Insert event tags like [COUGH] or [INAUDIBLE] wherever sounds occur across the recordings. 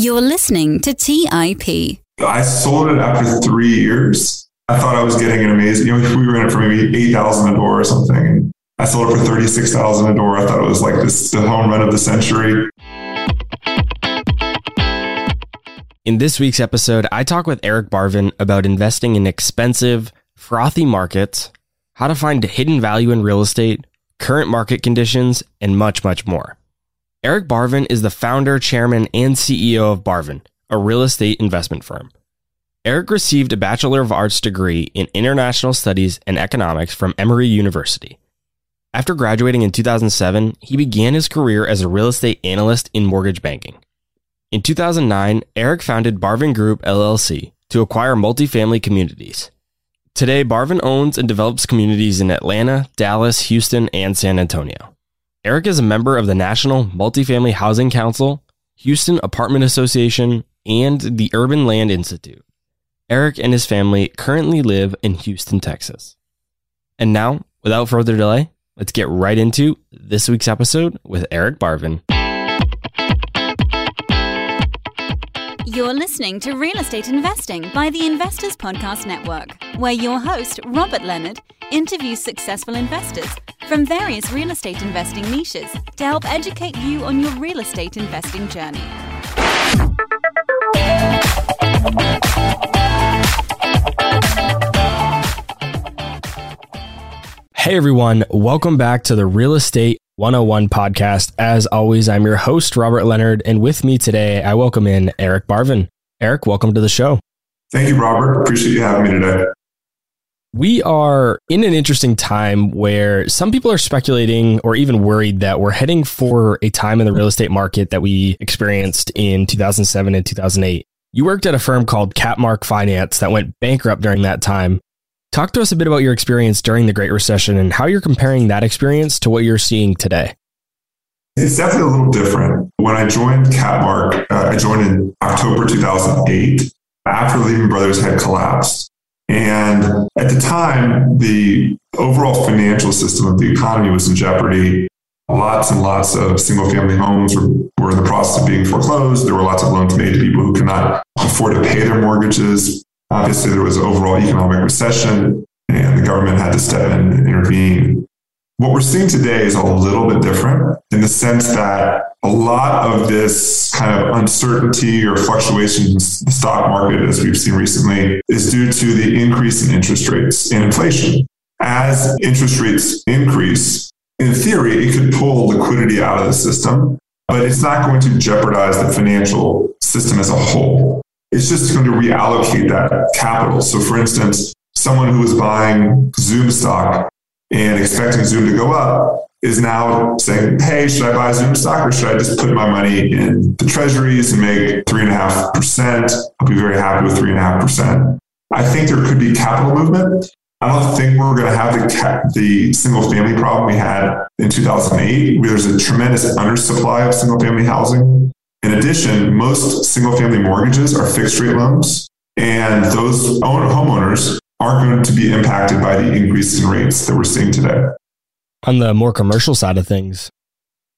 You're listening to TIP. I sold it after three years. I thought I was getting an amazing, you know, we were in it for maybe 8,000 a door or something. I sold it for 36,000 a door. I thought it was like this, the home run of the century. In this week's episode, I talk with Eric Barvin about investing in expensive, frothy markets, how to find hidden value in real estate, current market conditions, and much, much more. Eric Barvin is the founder, chairman, and CEO of Barvin, a real estate investment firm. Eric received a Bachelor of Arts degree in International Studies and Economics from Emory University. After graduating in 2007, he began his career as a real estate analyst in mortgage banking. In 2009, Eric founded Barvin Group LLC to acquire multifamily communities. Today, Barvin owns and develops communities in Atlanta, Dallas, Houston, and San Antonio. Eric is a member of the National Multifamily Housing Council, Houston Apartment Association, and the Urban Land Institute. Eric and his family currently live in Houston, Texas. And now, without further delay, let's get right into this week's episode with Eric Barvin. You're listening to Real Estate Investing by the Investors Podcast Network, where your host, Robert Leonard, interviews successful investors from various real estate investing niches to help educate you on your real estate investing journey. Hey everyone, welcome back to the Real Estate 101 podcast. As always, I'm your host, Robert Leonard, and with me today, I welcome in Eric Barvin. Eric, welcome to the show. Thank you, Robert. Appreciate you having me today. We are in an interesting time where some people are speculating or even worried that we're heading for a time in the real estate market that we experienced in 2007 and 2008. You worked at a firm called Capmark Finance that went bankrupt during that time. Talk to us a bit about your experience during the Great Recession and how you're comparing that experience to what you're seeing today. It's definitely a little different. When I joined Capmark, uh, I joined in October 2008 after Lehman Brothers had collapsed. And at the time, the overall financial system of the economy was in jeopardy. Lots and lots of single family homes were, were in the process of being foreclosed. There were lots of loans made to people who could not afford to pay their mortgages. Obviously, there was overall economic recession, and the government had to step in and intervene. What we're seeing today is a little bit different in the sense that a lot of this kind of uncertainty or fluctuations in the stock market, as we've seen recently, is due to the increase in interest rates and inflation. As interest rates increase, in theory, it could pull liquidity out of the system, but it's not going to jeopardize the financial system as a whole. It's just going to reallocate that capital. So, for instance, someone who was buying Zoom stock and expecting Zoom to go up is now saying, hey, should I buy Zoom stock or should I just put my money in the treasuries and make 3.5%? I'll be very happy with 3.5%. I think there could be capital movement. I don't think we're going to have the, ca- the single family problem we had in 2008. There's a tremendous undersupply of single family housing. In addition, most single family mortgages are fixed rate loans, and those own homeowners aren't going to be impacted by the increase in rates that we're seeing today. On the more commercial side of things,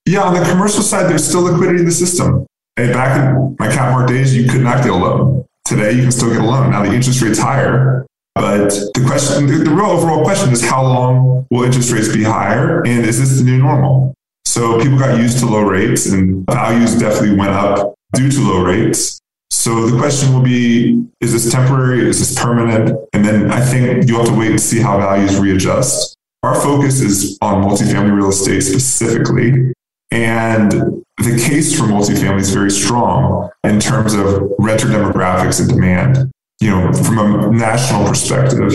Yeah, on the commercial side, there's still liquidity in the system. Hey, back in my Capmark days, you could not get a loan. Today, you can still get a loan. Now the interest rate's higher, but the question, the, the real overall question is how long will interest rates be higher, and is this the new normal? So people got used to low rates, and values definitely went up due to low rates. So the question will be: Is this temporary? Is this permanent? And then I think you have to wait and see how values readjust. Our focus is on multifamily real estate specifically. And the case for multifamily is very strong in terms of renter demographics and demand. You know, from a national perspective,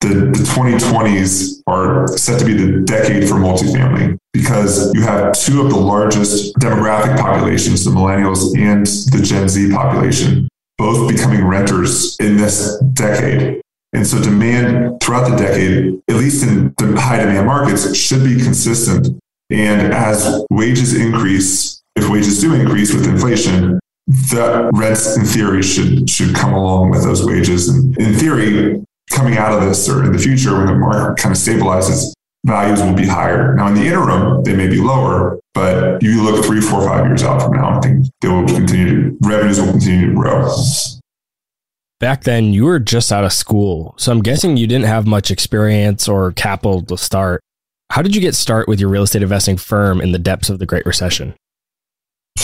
the, the 2020s are set to be the decade for multifamily because you have two of the largest demographic populations, the millennials and the Gen Z population, both becoming renters in this decade. And so demand throughout the decade, at least in the high demand markets, should be consistent. And as wages increase, if wages do increase with inflation, the rents in theory should should come along with those wages. And in theory, coming out of this or in the future when the market kind of stabilizes, values will be higher. Now in the interim, they may be lower, But you look three, four, five years out from now, I think they will continue to, revenues will continue to grow. Back then, you were just out of school. So I'm guessing you didn't have much experience or capital to start. How did you get start with your real estate investing firm in the depths of the Great Recession?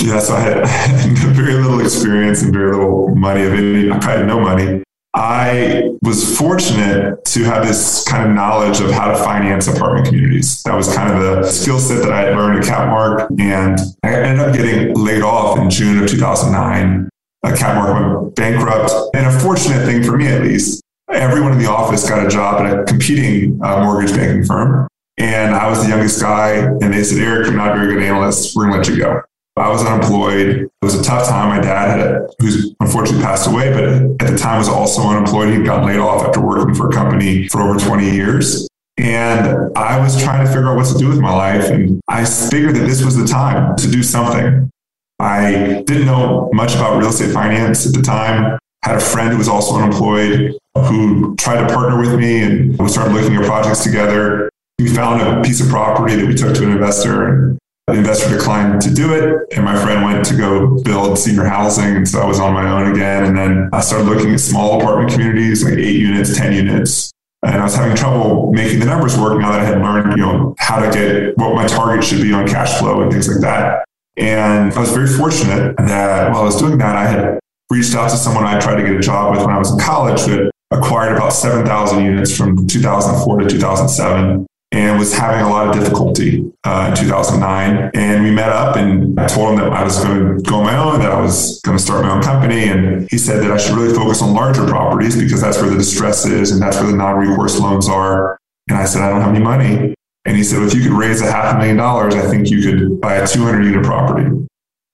Yeah, so I had [LAUGHS] very little experience and very little money of any. I had no money. I was fortunate to have this kind of knowledge of how to finance apartment communities. That was kind of the skill set that I had learned at Capmark. And I ended up getting laid off in June of 2009. Uh, Capmark went bankrupt. And a fortunate thing for me, at least, everyone in the office got a job at a competing uh, mortgage banking firm. And I was the youngest guy. And they said, Eric, you're not a very good analyst. We're going to let you go. I was unemployed. It was a tough time. My dad had, who's unfortunately passed away, but at the time was also unemployed. He got laid off after working for a company for over 20 years. And I was trying to figure out what to do with my life. And I figured that this was the time to do something. I didn't know much about real estate finance at the time. Had a friend who was also unemployed who tried to partner with me and we started looking at projects together. We found a piece of property that we took to an investor the investor declined to do it, and my friend went to go build senior housing. And so I was on my own again. And then I started looking at small apartment communities, like eight units, 10 units. And I was having trouble making the numbers work now that I had learned, you know, how to get what my target should be on cash flow and things like that. And I was very fortunate that while I was doing that, I had reached out to someone I tried to get a job with when I was in college that acquired about 7,000 units from 2004 to 2007 and was having a lot of difficulty uh, in 2009. And we met up and I told him that I was going to go on my own, that I was going to start my own company. And he said that I should really focus on larger properties because that's where the distress is and that's where the non recourse loans are. And I said, I don't have any money. And he said, well, if you could raise a half a million dollars, I think you could buy a 200 unit property.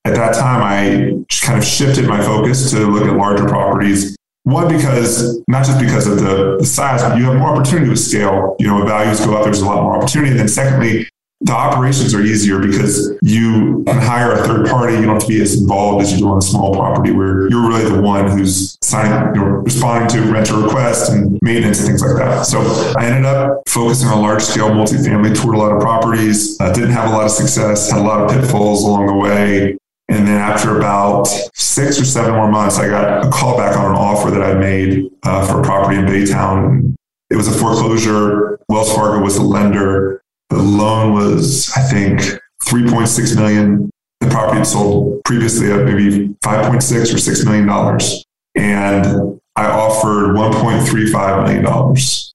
At that time, I kind of shifted my focus to look at larger properties one, because not just because of the, the size, but you have more opportunity with scale. You know, values go up, there's a lot more opportunity. And then secondly, the operations are easier because you can hire a third party. You don't have to be as involved as you do on a small property where you're really the one who's signing, you know, responding to renter requests and maintenance and things like that. So I ended up focusing on large scale multifamily, toured a lot of properties, uh, didn't have a lot of success, had a lot of pitfalls along the way. And then after about six or seven more months, I got a call back on an offer that I made uh, for a property in Baytown. It was a foreclosure. Wells Fargo was the lender. The loan was, I think, 3.6 million. The property had sold previously at maybe 5.6 or 6 million dollars. And I offered 1.35 million dollars.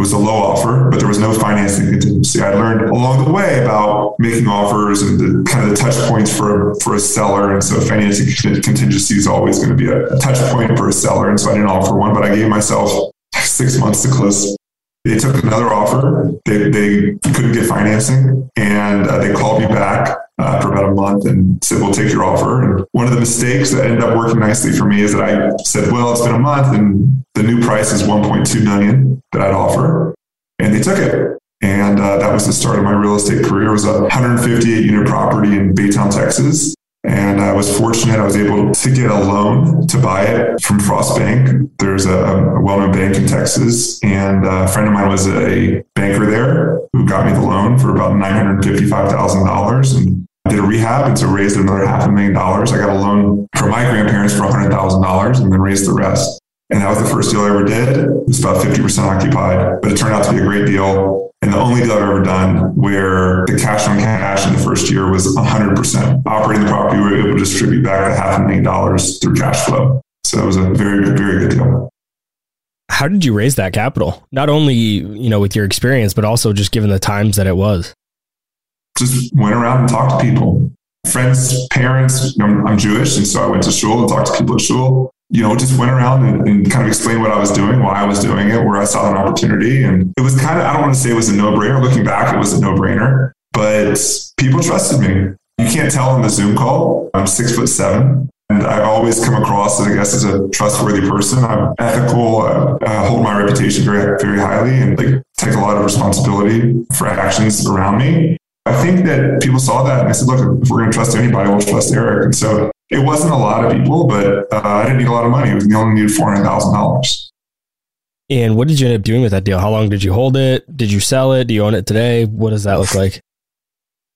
It was a low offer, but there was no financing contingency. I learned along the way about making offers and the kind of the touch points for, for a seller. And so financing contingency is always going to be a, a touch point for a seller. And so I didn't offer one, but I gave myself six months to close. They took another offer. They, they couldn't get financing and uh, they called me back uh, for about a month and said, we'll take your offer. And one of the mistakes that ended up working nicely for me is that I said, well, it's been a month and the new price is 1.2 million that I'd offer. And they took it. And uh, that was the start of my real estate career. It was a 158 unit property in Baytown, Texas. And I was fortunate. I was able to get a loan to buy it from Frost Bank. There's a, a well-known bank in Texas, and a friend of mine was a banker there who got me the loan for about nine hundred fifty-five thousand dollars. And did a rehab and so raised another half a million dollars. I got a loan from my grandparents for $100,000 and then raised the rest. And that was the first deal I ever did. It was about 50% occupied, but it turned out to be a great deal. And the only deal I've ever done where the cash on cash in the first year was 100%. Operating the property, we were able to distribute back a half a million dollars through cash flow. So it was a very, very good deal. How did you raise that capital? Not only, you know, with your experience, but also just given the times that it was just went around and talked to people, friends, parents. You know, I'm Jewish, and so I went to shul and talked to people at shul. You know, just went around and, and kind of explained what I was doing, why I was doing it, where I saw an opportunity, and it was kind of I don't want to say it was a no brainer. Looking back, it was a no brainer, but people trusted me. You can't tell on the Zoom call. I'm six foot seven. And I've always come across, I guess, as a trustworthy person. I'm ethical. Uh, I hold my reputation very, very highly, and like take a lot of responsibility for actions around me. I think that people saw that and I said, look, if we're going to trust anybody, we'll trust Eric. And so it wasn't a lot of people, but uh, I didn't need a lot of money. Was, only needed $400,000. And what did you end up doing with that deal? How long did you hold it? Did you sell it? Do you own it today? What does that look like?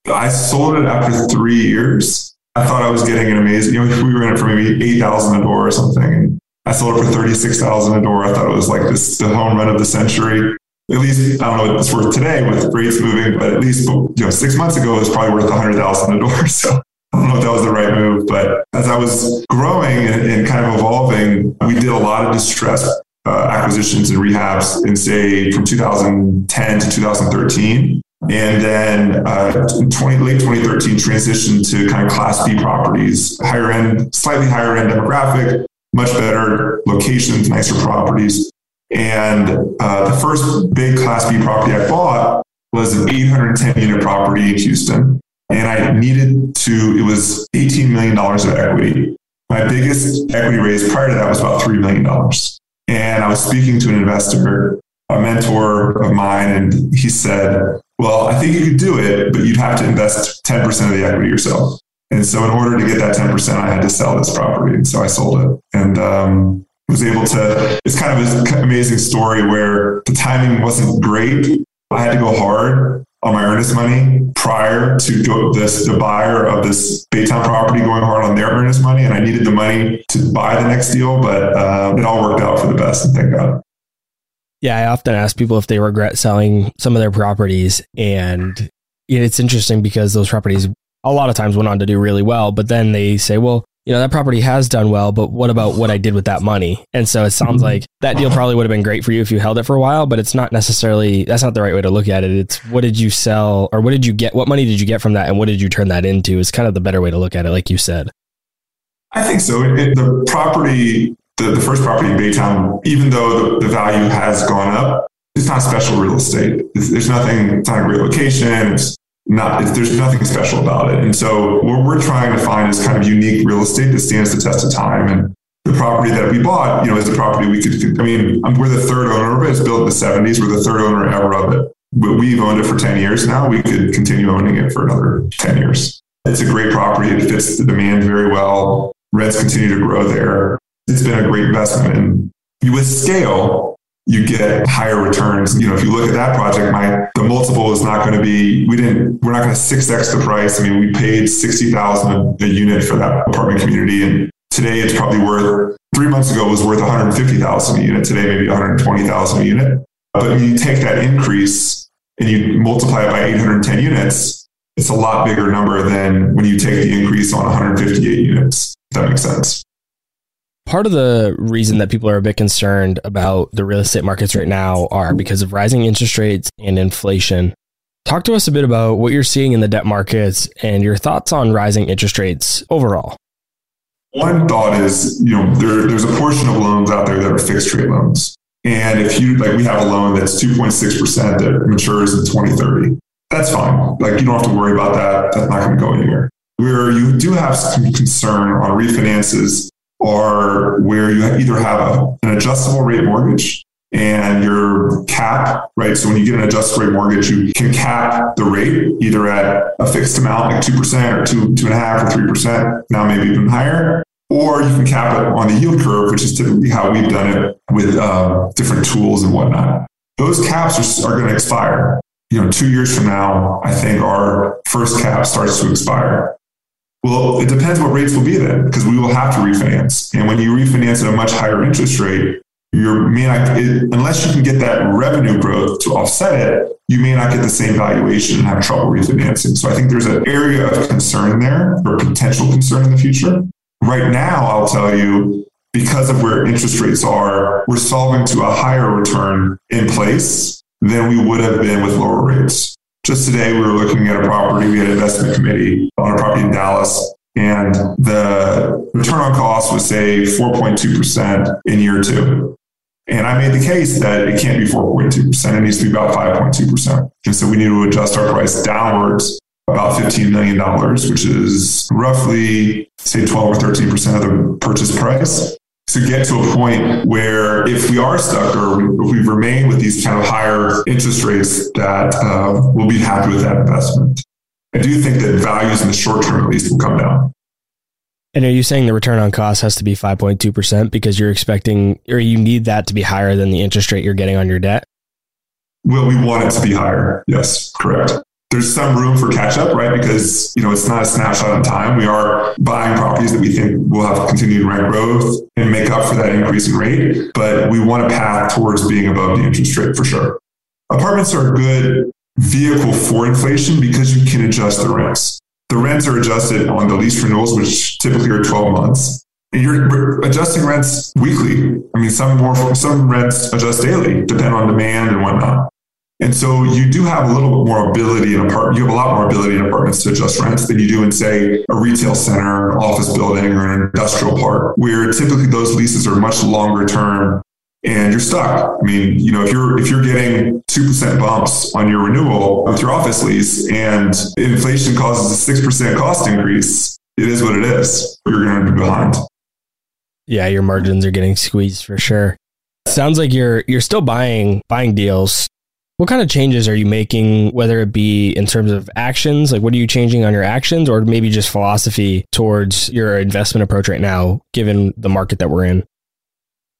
I sold it after three years. I thought I was getting an amazing, you know, we were in it for maybe 8,000 a door or something. I sold it for 36,000 a door. I thought it was like this, the home run of the century. At least, I don't know what it's worth today with rates moving, but at least, you know, six months ago, it was probably worth a 100,000 a door. [LAUGHS] So I don't know if that was the right move, but as I was growing and, and kind of evolving, we did a lot of distress uh, acquisitions and rehabs in say from 2010 to 2013. And then uh, 20, late 2013 transitioned to kind of class B properties, higher end, slightly higher end demographic, much better locations, nicer properties. And uh, the first big class B property I bought was an 810 unit property in Houston. And I needed to, it was $18 million of equity. My biggest equity raise prior to that was about $3 million. And I was speaking to an investor, a mentor of mine, and he said, Well, I think you could do it, but you'd have to invest 10% of the equity yourself. And so, in order to get that 10%, I had to sell this property. And so I sold it and um, was able to. It's kind of an amazing story where the timing wasn't great. I had to go hard on my earnest money prior to this the buyer of this Baytown property going hard on their earnest money, and I needed the money to buy the next deal, but uh, it all worked out for the best, and thank God. Yeah, I often ask people if they regret selling some of their properties, and it's interesting because those properties a lot of times went on to do really well, but then they say, well, you know, that property has done well, but what about what I did with that money? And so it sounds mm-hmm. like that deal probably would have been great for you if you held it for a while, but it's not necessarily, that's not the right way to look at it. It's what did you sell or what did you get? What money did you get from that? And what did you turn that into is kind of the better way to look at it, like you said. I think so. It, the property, the, the first property in Baytown, even though the, the value has gone up, it's not special real estate. It's, there's nothing, it's not a great location. It's not there's nothing special about it. And so what we're trying to find is kind of unique real estate that stands the test of time. And the property that we bought, you know, is a property we could. I mean, um, we're the third owner of it. It's built in the '70s. We're the third owner ever of it. But we've owned it for 10 years now. We could continue owning it for another 10 years. It's a great property. It fits the demand very well. Rents continue to grow there. It's been a great investment. And with scale, you get higher returns. You know, if you look at that project, my the multiple is not going to be. We didn't. We're not going to six x the price. I mean, we paid sixty thousand a unit for that apartment community, and today it's probably worth. Three months ago, it was worth one hundred fifty thousand a unit. Today, maybe one hundred twenty thousand a unit. But when you take that increase and you multiply it by eight hundred ten units, it's a lot bigger number than when you take the increase on one hundred fifty eight units. If that makes sense. Part of the reason that people are a bit concerned about the real estate markets right now are because of rising interest rates and inflation. Talk to us a bit about what you're seeing in the debt markets and your thoughts on rising interest rates overall. One thought is, you know, there, there's a portion of loans out there that are fixed rate loans. And if you, like, we have a loan that's 2.6% that matures in 2030, that's fine. Like, you don't have to worry about that. That's not going to go anywhere. Where you do have some concern on refinances or where you either have a, an adjustable rate mortgage and your cap, right? So when you get an adjustable rate mortgage, you can cap the rate either at a fixed amount, like 2% or two, two and a half or 3%, now maybe even higher. Or you can cap it on the yield curve, which is typically how we've done it with uh, different tools and whatnot. Those caps are, are going to expire. You know, two years from now, I think our first cap starts to expire. Well, it depends what rates will be then, because we will have to refinance. And when you refinance at a much higher interest rate, you may not, it, unless you can get that revenue growth to offset it, you may not get the same valuation and have trouble refinancing. So I think there's an area of concern there or potential concern in the future. Right now, I'll tell you, because of where interest rates are, we're solving to a higher return in place than we would have been with lower rates. Just today, we were looking at a property. We had an investment committee on a property in Dallas, and the return on cost was say 4.2% in year two. And I made the case that it can't be 4.2%. It needs to be about 5.2%. And so we need to adjust our price downwards about $15 million, which is roughly, say, 12 or 13% of the purchase price to get to a point where if we are stuck or if we remain with these kind of higher interest rates, that uh, we'll be happy with that investment. I do think that values in the short term at least will come down. And are you saying the return on cost has to be 5.2% because you're expecting or you need that to be higher than the interest rate you're getting on your debt? Well, we want it to be higher. Yes, correct. There's some room for catch up, right? Because, you know, it's not a snapshot in time. We are buying properties that we think will have continued rent growth and make up for that increase in rate. But we want a path towards being above the interest rate for sure. Apartments are a good vehicle for inflation because you can adjust the rents. The rents are adjusted on the lease renewals, which typically are 12 months. And you're adjusting rents weekly. I mean, some more, some rents adjust daily, depend on demand and whatnot. And so you do have a little bit more ability in apartment. You have a lot more ability in apartments to adjust rents than you do in, say, a retail center, an office building, or an industrial park, where typically those leases are much longer term and you're stuck. I mean, you know, if you're if you're getting two percent bumps on your renewal with your office lease, and inflation causes a six percent cost increase, it is what it is. You're going to be behind. Yeah, your margins are getting squeezed for sure. Sounds like you're you're still buying buying deals. What kind of changes are you making, whether it be in terms of actions? Like, what are you changing on your actions, or maybe just philosophy towards your investment approach right now, given the market that we're in?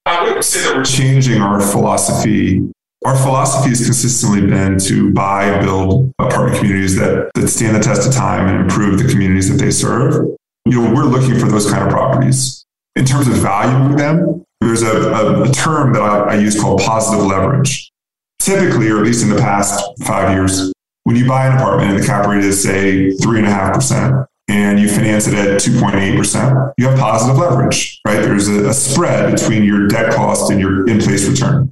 I wouldn't say that we're changing our philosophy. Our philosophy has consistently been to buy and build apartment communities that, that stand the test of time and improve the communities that they serve. You know, we're looking for those kind of properties. In terms of valuing them, there's a, a, a term that I, I use called positive leverage. Typically, or at least in the past five years, when you buy an apartment and the cap rate is, say, 3.5%, and you finance it at 2.8%, you have positive leverage, right? There's a, a spread between your debt cost and your in place return.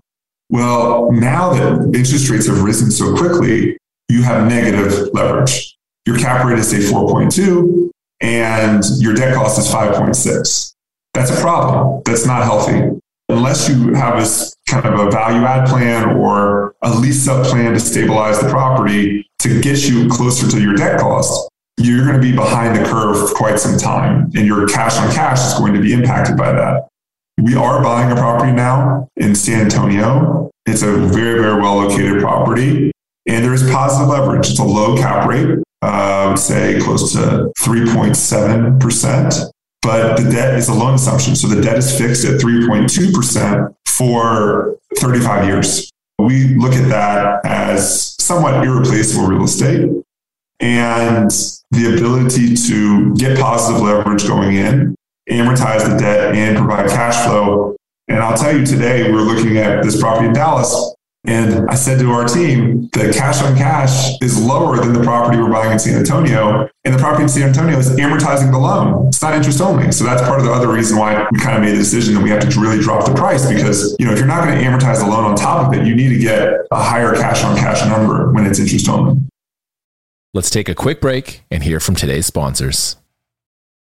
Well, now that interest rates have risen so quickly, you have negative leverage. Your cap rate is, say, 4.2, and your debt cost is 5.6. That's a problem. That's not healthy. Unless you have a kind of a value add plan or a lease up plan to stabilize the property to get you closer to your debt cost, you're going to be behind the curve for quite some time, and your cash on cash is going to be impacted by that. We are buying a property now in San Antonio. It's a very, very well located property, and there is positive leverage. It's a low cap rate, uh, I would say close to 3.7%. But the debt is a loan assumption. So the debt is fixed at 3.2% for 35 years. We look at that as somewhat irreplaceable real estate. And the ability to get positive leverage going in, amortize the debt, and provide cash flow. And I'll tell you today, we're looking at this property in Dallas. And I said to our team, the cash on cash is lower than the property we're buying in San Antonio. And the property in San Antonio is amortizing the loan. It's not interest only. So that's part of the other reason why we kind of made the decision that we have to really drop the price because, you know, if you're not going to amortize the loan on top of it, you need to get a higher cash on cash number when it's interest only. Let's take a quick break and hear from today's sponsors.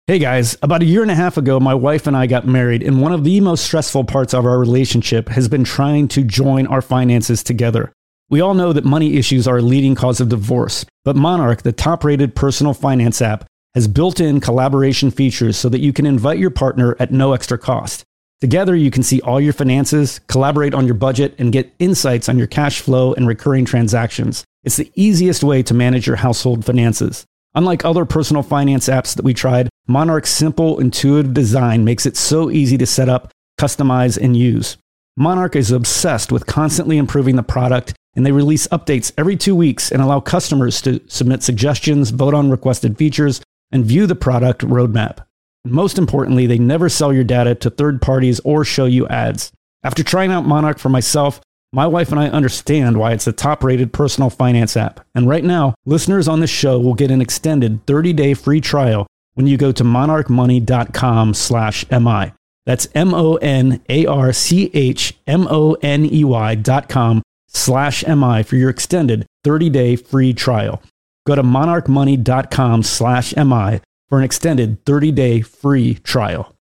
Hey guys, about a year and a half ago, my wife and I got married, and one of the most stressful parts of our relationship has been trying to join our finances together. We all know that money issues are a leading cause of divorce, but Monarch, the top rated personal finance app, has built in collaboration features so that you can invite your partner at no extra cost. Together, you can see all your finances, collaborate on your budget, and get insights on your cash flow and recurring transactions. It's the easiest way to manage your household finances. Unlike other personal finance apps that we tried, Monarch's simple, intuitive design makes it so easy to set up, customize, and use. Monarch is obsessed with constantly improving the product, and they release updates every two weeks and allow customers to submit suggestions, vote on requested features, and view the product roadmap. Most importantly, they never sell your data to third parties or show you ads. After trying out Monarch for myself, my wife and I understand why it's a top rated personal finance app. And right now, listeners on this show will get an extended 30 day free trial when you go to monarchmoney.com slash MI. That's M O N A R C H M O N E Y dot com slash MI for your extended 30 day free trial. Go to monarchmoney.com slash MI for an extended 30 day free trial.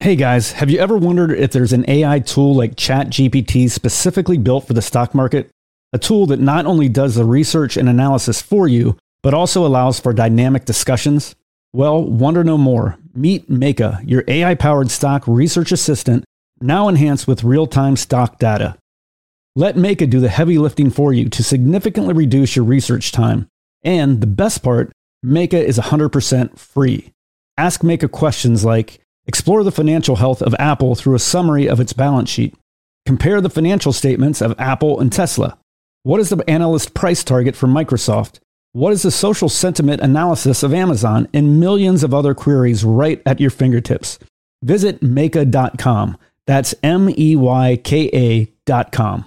Hey guys, have you ever wondered if there's an AI tool like ChatGPT specifically built for the stock market? A tool that not only does the research and analysis for you, but also allows for dynamic discussions? Well, wonder no more. Meet Meyka, your AI powered stock research assistant, now enhanced with real time stock data. Let Meyka do the heavy lifting for you to significantly reduce your research time. And the best part, Meyka is 100% free. Ask Meyka questions like, Explore the financial health of Apple through a summary of its balance sheet. Compare the financial statements of Apple and Tesla. What is the analyst price target for Microsoft? What is the social sentiment analysis of Amazon and millions of other queries right at your fingertips? Visit Meyka.com. That's M E Y K A.com.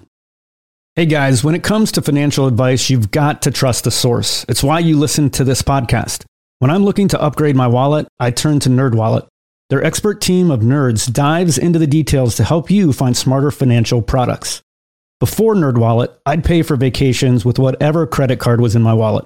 Hey guys, when it comes to financial advice, you've got to trust the source. It's why you listen to this podcast. When I'm looking to upgrade my wallet, I turn to NerdWallet. Their expert team of nerds dives into the details to help you find smarter financial products. Before NerdWallet, I'd pay for vacations with whatever credit card was in my wallet,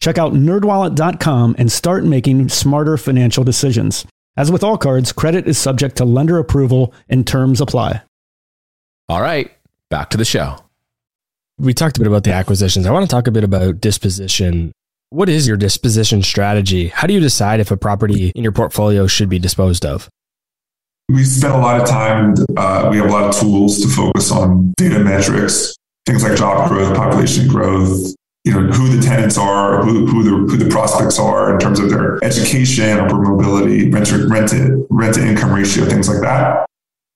Check out nerdwallet.com and start making smarter financial decisions. As with all cards, credit is subject to lender approval and terms apply. All right, back to the show. We talked a bit about the acquisitions. I want to talk a bit about disposition what is your disposition strategy? How do you decide if a property in your portfolio should be disposed of? We spend a lot of time, uh, we have a lot of tools to focus on data metrics, things like job growth, population growth, you know, who the tenants are, who, who, the, who the prospects are in terms of their education, upward mobility, rent to, rent to, rent to income ratio, things like that.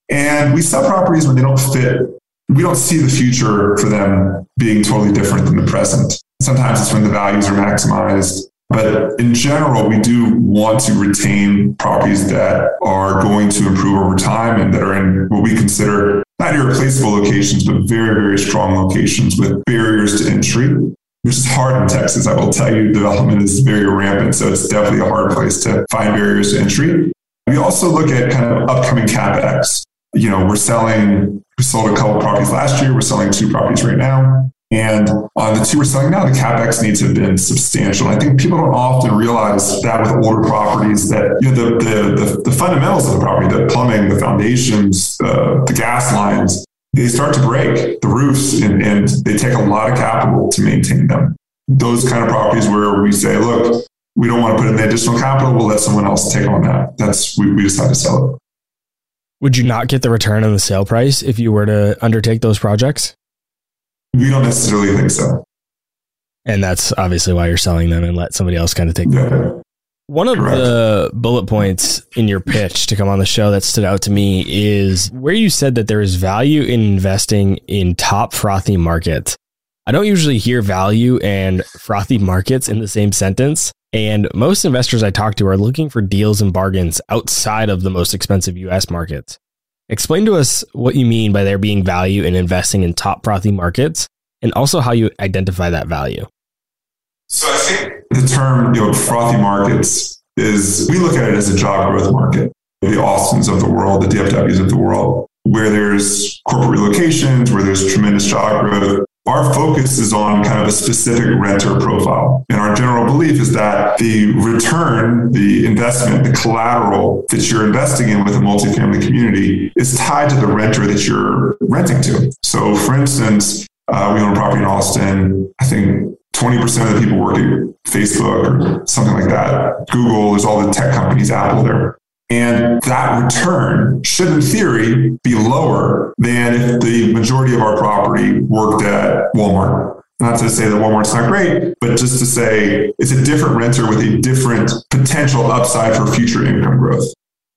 And we sell properties when they don't fit. We don't see the future for them being totally different than the present. Sometimes it's when the values are maximized. But in general, we do want to retain properties that are going to improve over time and that are in what we consider not irreplaceable locations, but very, very strong locations with barriers to entry, which is hard in Texas. I will tell you, development is very rampant. So it's definitely a hard place to find barriers to entry. We also look at kind of upcoming capex. You know, we're selling, we sold a couple properties last year. We're selling two properties right now. And on the two we're selling now, the capex needs have been substantial. I think people don't often realize that with older properties that you know, the, the, the, the fundamentals of the property, the plumbing, the foundations, uh, the gas lines, they start to break the roofs and, and they take a lot of capital to maintain them. Those kind of properties where we say, look, we don't want to put in the additional capital, we'll let someone else take on that. That's we, we decide to sell it. Would you not get the return on the sale price if you were to undertake those projects? We don't necessarily think so. And that's obviously why you're selling them and let somebody else kind of take yeah. them. One of Correct. the bullet points in your pitch to come on the show that stood out to me is where you said that there is value in investing in top frothy markets. I don't usually hear value and frothy markets in the same sentence. And most investors I talk to are looking for deals and bargains outside of the most expensive US markets. Explain to us what you mean by there being value in investing in top frothy markets and also how you identify that value. So I think the term, you know, frothy markets is we look at it as a job growth market. The Austins of the world, the DFWs of the world, where there's corporate relocations, where there's tremendous job growth, our focus is on kind of a specific renter profile. And our general belief is that the return, the investment, the collateral that you're investing in with a multifamily community is tied to the renter that you're renting to. So, for instance, uh, we own a property in Austin. I think 20% of the people work at Facebook or something like that. Google, there's all the tech companies, Apple, there. And that return should, in theory, be lower than if the majority of our property worked at Walmart. Not to say that Walmart's not great, but just to say it's a different renter with a different potential upside for future income growth.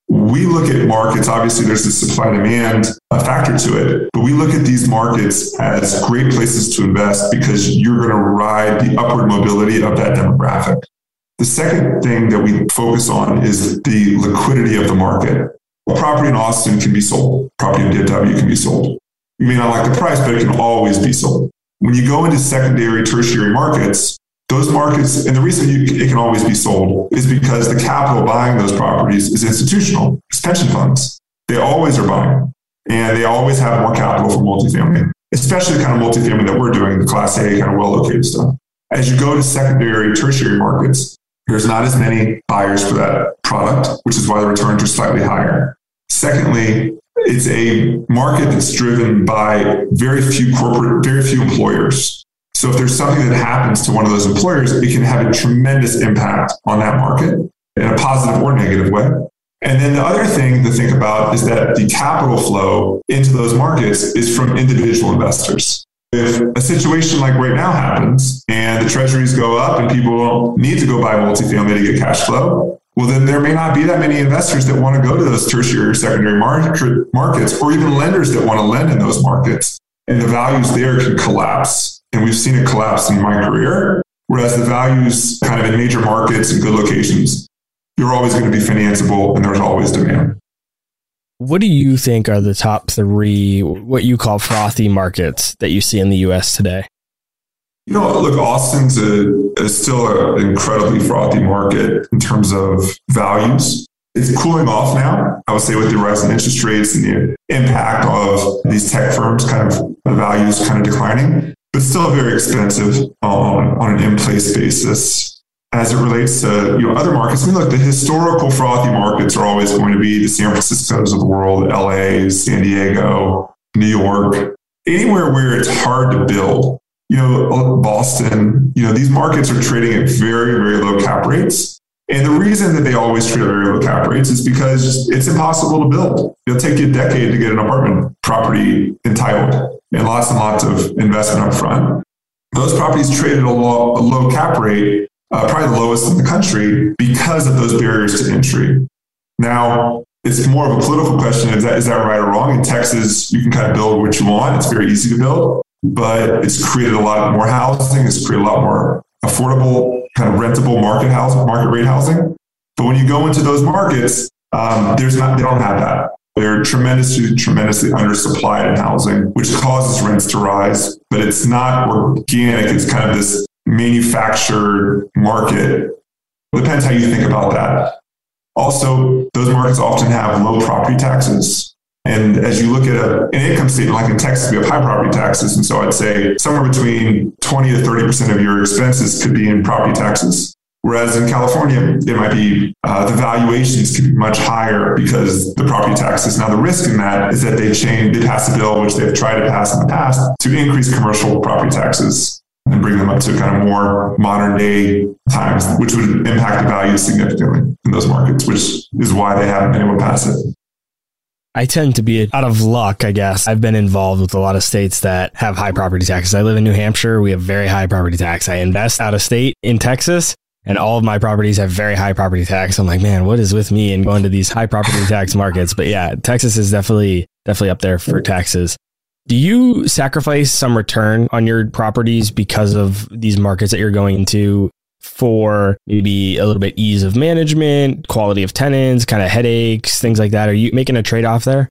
We look at markets, obviously, there's a supply demand factor to it, but we look at these markets as great places to invest because you're going to ride the upward mobility of that demographic. The second thing that we focus on is the liquidity of the market. A property in Austin can be sold. Property in DFW can be sold. You may not like the price, but it can always be sold. When you go into secondary, tertiary markets, those markets, and the reason you, it can always be sold is because the capital buying those properties is institutional. It's pension funds. They always are buying, and they always have more capital for multifamily, especially the kind of multifamily that we're doing, the Class A kind of well located stuff. As you go to secondary, tertiary markets, there's not as many buyers for that product, which is why the returns are slightly higher. Secondly, it's a market that's driven by very few corporate, very few employers. So if there's something that happens to one of those employers, it can have a tremendous impact on that market in a positive or negative way. And then the other thing to think about is that the capital flow into those markets is from individual investors. If a situation like right now happens and the treasuries go up and people need to go buy multifamily to get cash flow, well, then there may not be that many investors that want to go to those tertiary or secondary market, markets or even lenders that want to lend in those markets. And the values there can collapse. And we've seen it collapse in my career. Whereas the values kind of in major markets and good locations, you're always going to be financeable and there's always demand. What do you think are the top three, what you call frothy markets that you see in the US today? You know, look, Austin's a, is still an incredibly frothy market in terms of values. It's cooling off now, I would say, with the rise in interest rates and the impact of these tech firms kind of the values kind of declining, but still very expensive on, on an in place basis as it relates to you know other markets. I mean, look, the historical frothy markets are always going to be the San Francisco's of the world, LA, San Diego, New York, anywhere where it's hard to build. You know, Boston. You know, these markets are trading at very, very low cap rates. And the reason that they always trade at very low cap rates is because it's impossible to build. It'll take you a decade to get an apartment property entitled and lots and lots of investment up front. Those properties traded a low, a low cap rate uh, probably the lowest in the country because of those barriers to entry. Now, it's more of a political question. Is that, is that right or wrong? In Texas, you can kind of build what you want. It's very easy to build, but it's created a lot more housing. It's created a lot more affordable, kind of rentable market housing, market rate housing. But when you go into those markets, um, there's not, they don't have that. They're tremendously, tremendously undersupplied in housing, which causes rents to rise. But it's not organic. It's kind of this manufactured market. Depends how you think about that. Also, those markets often have low property taxes. And as you look at a, an income statement, like in Texas, we have high property taxes. And so I'd say somewhere between 20 to 30% of your expenses could be in property taxes. Whereas in California, it might be uh, the valuations could be much higher because the property taxes. Now, the risk in that is that they change, they pass a bill, which they've tried to pass in the past, to increase commercial property taxes and bring them up to kind of more modern day times, which would impact the value significantly in those markets, which is why they haven't been able to pass it. I tend to be out of luck, I guess. I've been involved with a lot of states that have high property taxes. I live in New Hampshire. We have very high property tax. I invest out of state in Texas and all of my properties have very high property tax. I'm like, man, what is with me and going to these high property tax markets? But yeah, Texas is definitely, definitely up there for taxes. Do you sacrifice some return on your properties because of these markets that you're going into for maybe a little bit ease of management, quality of tenants, kind of headaches, things like that? Are you making a trade off there?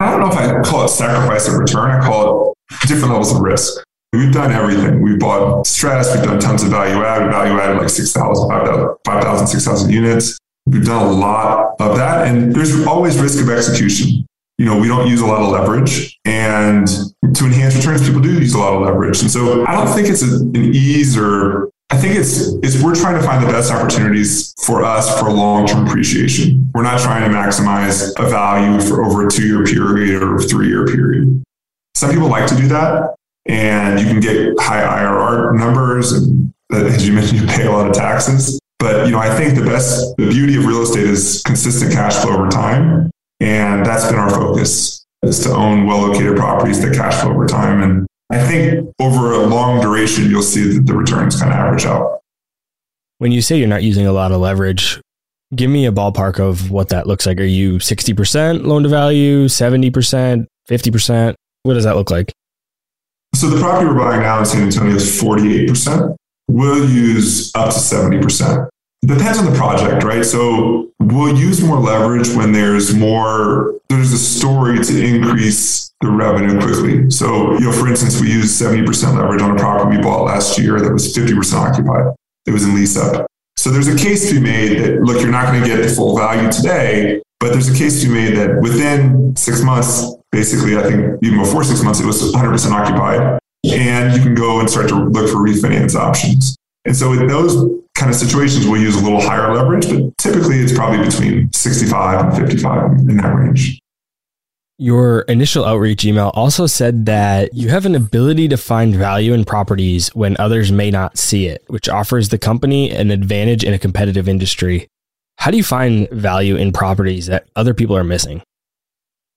I don't know if I call it sacrifice of return. I call it different levels of risk. We've done everything. We've bought stress. We've done tons of value add. We value added like 6,000, 5,000, 6,000 units. We've done a lot of that. And there's always risk of execution you know, we don't use a lot of leverage. And to enhance returns, people do use a lot of leverage. And so I don't think it's an ease or I think it's, it's we're trying to find the best opportunities for us for long-term appreciation. We're not trying to maximize a value for over a two-year period or a three-year period. Some people like to do that, and you can get high IRR numbers, and uh, as you mentioned, [LAUGHS] you pay a lot of taxes. But you know, I think the best, the beauty of real estate is consistent cash flow over time. And that's been our focus is to own well-located properties that cash flow over time. And I think over a long duration, you'll see that the returns kind of average out. When you say you're not using a lot of leverage, give me a ballpark of what that looks like. Are you 60% loan to value, 70%, 50%? What does that look like? So the property we're buying now in San Antonio is 48%. We'll use up to 70%. It depends on the project, right? So we'll use more leverage when there's more, there's a story to increase the revenue quickly. So, you know, for instance, we used 70% leverage on a property we bought last year that was 50% occupied. It was in lease up. So there's a case to be made that, look, you're not going to get the full value today, but there's a case to be made that within six months, basically, I think even before six months, it was 100% occupied. And you can go and start to look for refinance options. And so in those kind of situations, we'll use a little higher leverage, but typically it's probably between 65 and 55 in that range. Your initial outreach email also said that you have an ability to find value in properties when others may not see it, which offers the company an advantage in a competitive industry. How do you find value in properties that other people are missing?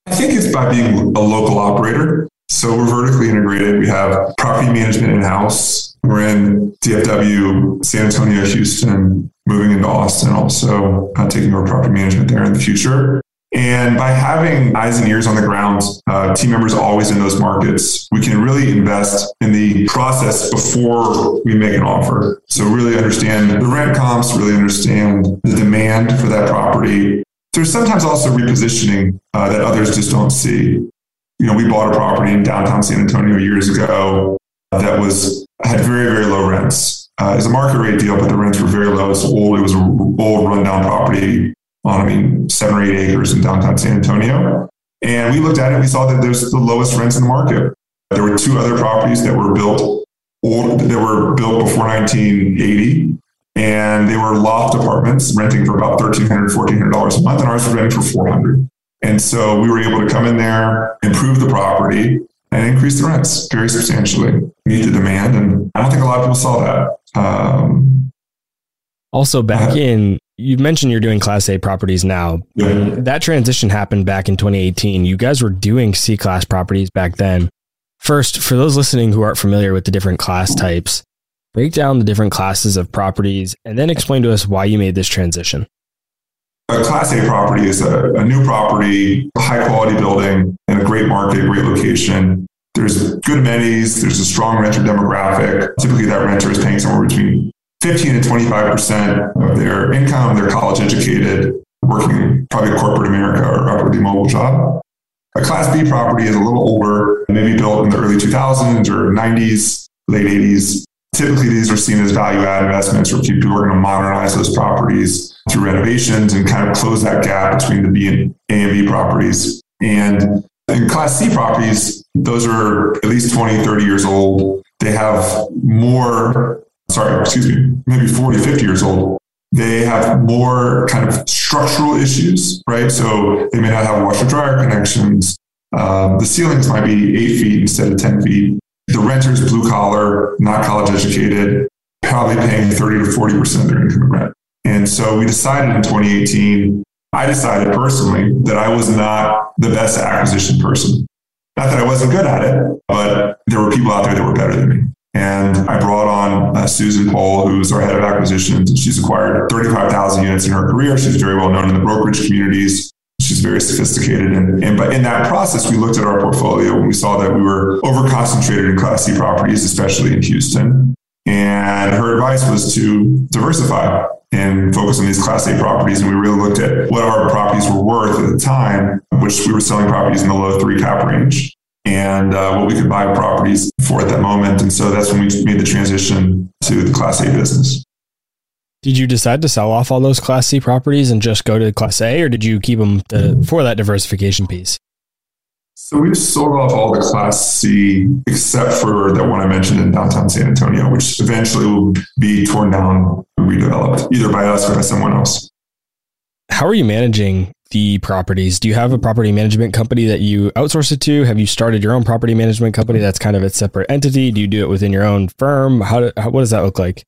I think it's by being a local operator. So we're vertically integrated. We have property management in house. We're in DFW, San Antonio, Houston, moving into Austin, also uh, taking over property management there in the future. And by having eyes and ears on the ground, uh, team members always in those markets, we can really invest in the process before we make an offer. So really understand the rent comps, really understand the demand for that property. There's sometimes also repositioning uh, that others just don't see. You know, we bought a property in downtown San Antonio years ago that was had very very low rents. Uh, it's a market rate deal, but the rents were very low. It's old. It was an old rundown property on, I mean, seven or eight acres in downtown San Antonio. And we looked at it, we saw that there's the lowest rents in the market. There were two other properties that were built old, that were built before 1980. And they were loft apartments renting for about $1,300, $1,400 a month, and ours was renting for 400 And so we were able to come in there, improve the property, and increase the rents very substantially, meet the demand. And I don't think a lot of people saw that. Um, also, back in you mentioned you're doing class A properties now. Yeah. That transition happened back in 2018. You guys were doing C class properties back then. First, for those listening who aren't familiar with the different class types, break down the different classes of properties and then explain to us why you made this transition. A Class A property is a, a new property, a high quality building in a great market, great location. There's good amenities, there's a strong renter demographic. Typically, that renter is paying somewhere between 15 to 25% of their income, they're college educated, working probably corporate America or upwardly mobile job. A Class B property is a little older, maybe built in the early 2000s or 90s, late 80s. Typically, these are seen as value add investments where people are going to modernize those properties through renovations and kind of close that gap between the B and A and B properties. And in Class C properties, those are at least 20, 30 years old. They have more sorry, excuse me, maybe 40, 50 years old, they have more kind of structural issues, right? So they may not have washer dryer connections. Um, the ceilings might be eight feet instead of 10 feet. The renter's blue collar, not college educated, probably paying 30 to 40% of their income rent. And so we decided in 2018, I decided personally that I was not the best acquisition person. Not that I wasn't good at it, but there were people out there that were better than me. And I brought on uh, Susan Cole, who's our head of acquisitions, she's acquired 35,000 units in her career. She's very well known in the brokerage communities. She's very sophisticated. And, and but in that process, we looked at our portfolio and we saw that we were over concentrated in Class C properties, especially in Houston. And her advice was to diversify and focus on these Class A properties. And we really looked at what our properties were worth at the time, which we were selling properties in the low three cap range and uh, what we could buy properties for at that moment. And so that's when we made the transition to the Class A business. Did you decide to sell off all those Class C properties and just go to Class A, or did you keep them to, for that diversification piece? So we sold off all the Class C except for that one I mentioned in downtown San Antonio, which eventually will be torn down and redeveloped either by us or by someone else. How are you managing the properties? Do you have a property management company that you outsource it to? Have you started your own property management company that's kind of a separate entity? Do you do it within your own firm? How, do, how what does that look like?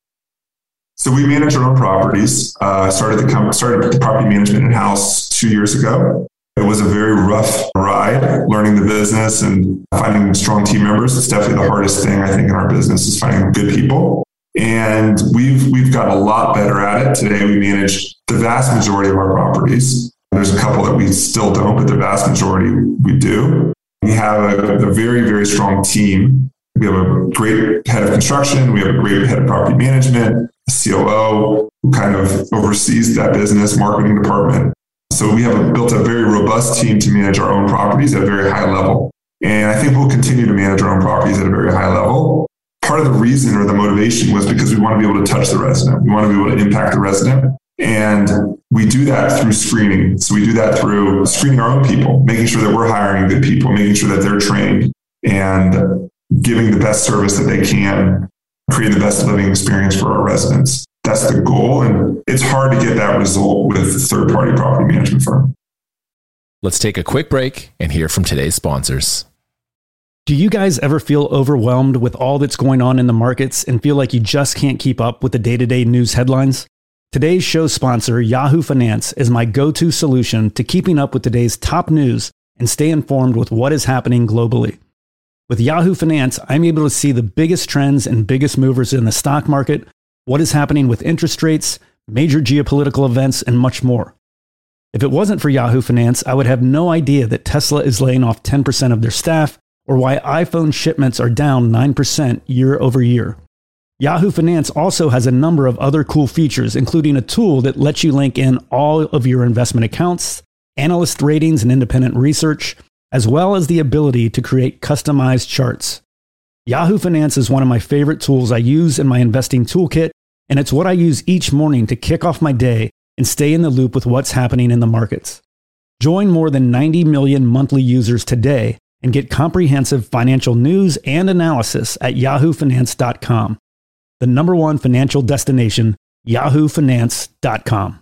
So we manage our own properties. Uh, started the com- started the property management in house two years ago. It was a very rough ride, learning the business and finding strong team members. It's definitely the hardest thing I think in our business is finding good people. And we've we've got a lot better at it today. We manage the vast majority of our properties. There's a couple that we still don't, but the vast majority we do. We have a, a very, very strong team. We have a great head of construction. We have a great head of property management, COO who kind of oversees that business marketing department. So we have built a very robust team to manage our own properties at a very high level. And I think we'll continue to manage our own properties at a very high level. Part of the reason or the motivation was because we want to be able to touch the resident. We want to be able to impact the resident. And we do that through screening. So we do that through screening our own people, making sure that we're hiring good people, making sure that they're trained and giving the best service that they can, creating the best living experience for our residents. That's the goal. And it's hard to get that result with a third party property management firm. Let's take a quick break and hear from today's sponsors. Do you guys ever feel overwhelmed with all that's going on in the markets and feel like you just can't keep up with the day to day news headlines? Today's show sponsor, Yahoo Finance, is my go to solution to keeping up with today's top news and stay informed with what is happening globally. With Yahoo Finance, I'm able to see the biggest trends and biggest movers in the stock market, what is happening with interest rates, major geopolitical events, and much more. If it wasn't for Yahoo Finance, I would have no idea that Tesla is laying off 10% of their staff or why iPhone shipments are down 9% year over year. Yahoo Finance also has a number of other cool features, including a tool that lets you link in all of your investment accounts, analyst ratings, and independent research, as well as the ability to create customized charts. Yahoo Finance is one of my favorite tools I use in my investing toolkit, and it's what I use each morning to kick off my day and stay in the loop with what's happening in the markets. Join more than 90 million monthly users today and get comprehensive financial news and analysis at yahoofinance.com. The number one financial destination, yahoofinance.com.